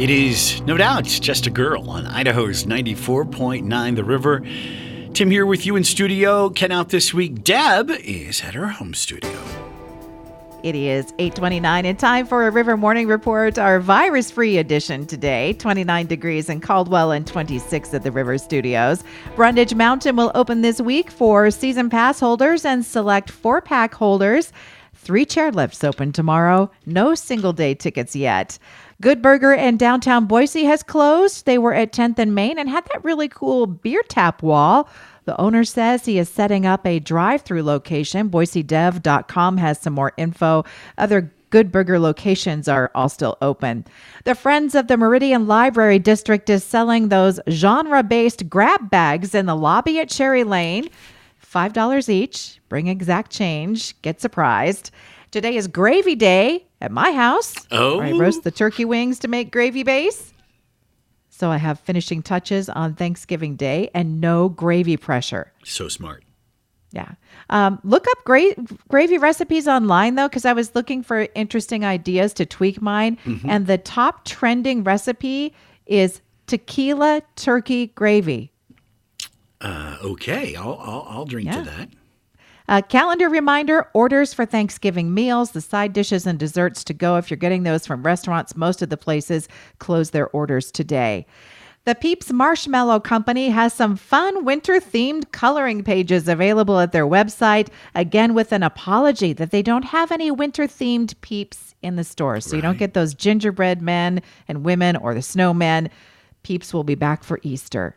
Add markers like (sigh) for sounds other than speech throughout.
It is, no doubt, just a girl on Idaho's 94.9 The River. Tim here with you in studio. Ken out this week. Deb is at her home studio. It is 829 and time for a River Morning Report, our virus free edition today. 29 degrees in Caldwell and 26 at the River Studios. Brundage Mountain will open this week for season pass holders and select four pack holders. Three chairlifts open tomorrow. No single day tickets yet. Good Burger in downtown Boise has closed. They were at 10th and Main and had that really cool beer tap wall. The owner says he is setting up a drive through location. BoiseDev.com has some more info. Other Good Burger locations are all still open. The Friends of the Meridian Library District is selling those genre based grab bags in the lobby at Cherry Lane. $5 each. Bring exact change. Get surprised. Today is gravy day at my house. Oh. I roast the turkey wings to make gravy base. So I have finishing touches on Thanksgiving Day and no gravy pressure. So smart. Yeah. Um, look up gra- gravy recipes online though, because I was looking for interesting ideas to tweak mine. And the top trending recipe is tequila turkey gravy. Uh, okay, I'll, I'll, I'll drink Yeah. to that. A calendar reminder orders for Thanksgiving meals, the side dishes and desserts to go if you're getting those from restaurants. Most of the places close their orders today. The Peeps Marshmallow Company has some fun winter themed coloring pages available at their website, again with an apology that they don't have any winter themed Peeps in the store. So you don't get those gingerbread men and women or the snowmen. Peeps will be back for Easter.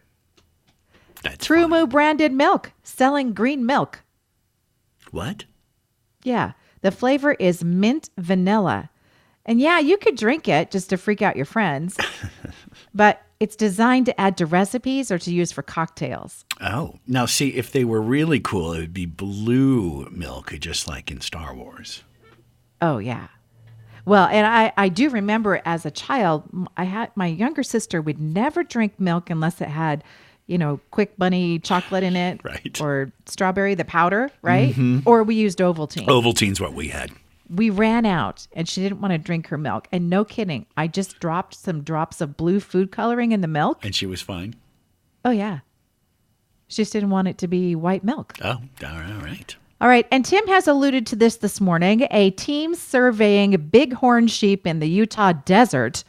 That's True fine. Moo branded milk, selling green milk. What? Yeah. The flavor is mint vanilla. And yeah, you could drink it just to freak out your friends, (laughs) but it's designed to add to recipes or to use for cocktails. Oh, now see, if they were really cool, it would be blue milk, just like in Star Wars. Oh, yeah. Well, and I, I do remember as a child, I had my younger sister would never drink milk unless it had, you know, Quik bunny chocolate in it, (laughs) Right. Or strawberry, the powder, right? Mm-hmm. Or we used Ovaltine. Ovaltine's what we had. we ran out and she didn't want to drink her milk. And no kidding, I just dropped some drops of blue food coloring in the milk. And she was fine. Oh, yeah. She just didn't want it to be white milk. Oh, all right. All right. And Tim has alluded to this this morning. A team surveying bighorn sheep in the Utah desert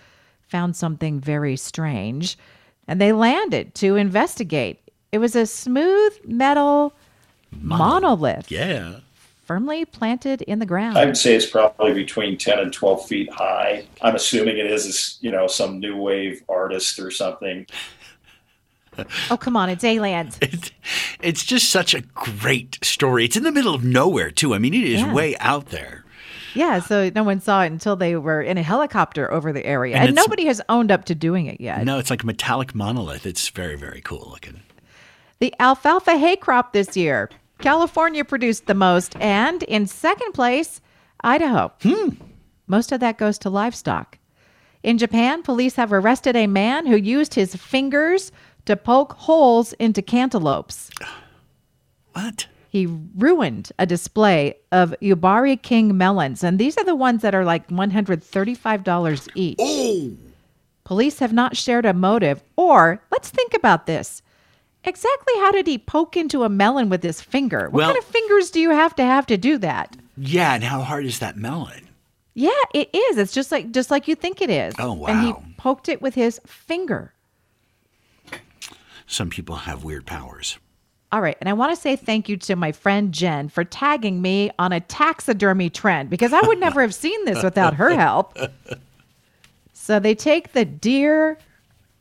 found something very strange and they landed to investigate. It was a smooth metal monolith Yeah. firmly planted in the ground. I would say it's probably between 10 and 12 feet high. I'm assuming it is, is, you know, some new wave artist or something. (laughs) oh, come on. It's aliens. It's, it's just such a great story. It's in the middle of nowhere, too. I mean, it is Yeah. way out there. Yeah, so no one saw it until they were in a helicopter over the area. And And, nobody has owned up to doing it yet. No, it's like a metallic monolith. It's very, very cool looking. The alfalfa hay crop this year. California produced the most, and in second place, Idaho. Hmm. Most of that goes to livestock. In Japan, police have arrested a man who used his fingers to poke holes into cantaloupes. What? He ruined a display of Yubari King melons, and these are the ones that are like $135 each. Oh, Police have not shared a motive, or let's think about this. Exactly how did he poke into a melon with his finger? What Well- kind of fingers do you have to have to do that? yeah. And how hard is that melon? Yeah, it is. It's just like just like you think it is. Oh, wow. And he poked it with his finger. Some people have weird powers. All right, and I want to say thank you to my friend Jen for tagging me on a taxidermy trend because I would never have seen this without her help. So they take the deer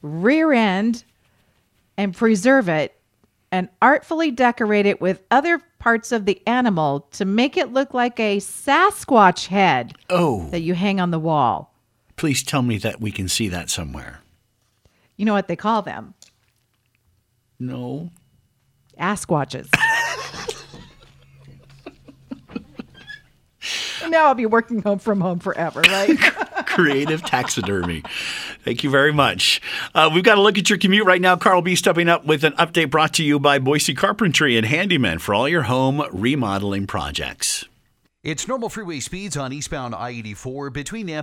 rear end and preserve it and artfully decorate it with other parts of the animal to make it look like a Sasquatch head Oh, that you hang on the wall. please tell me that we can see that somewhere. You know what they call them? No. Asquatches. now I'll be working home from home forever, right? (laughs) Creative taxidermy. Thank you very much. Uh, we've got to look at your commute right now. Carl B stepping up with an update brought to you by Boise Carpentry and Handyman for all your home remodeling projects. It's normal freeway speeds on eastbound I 84 between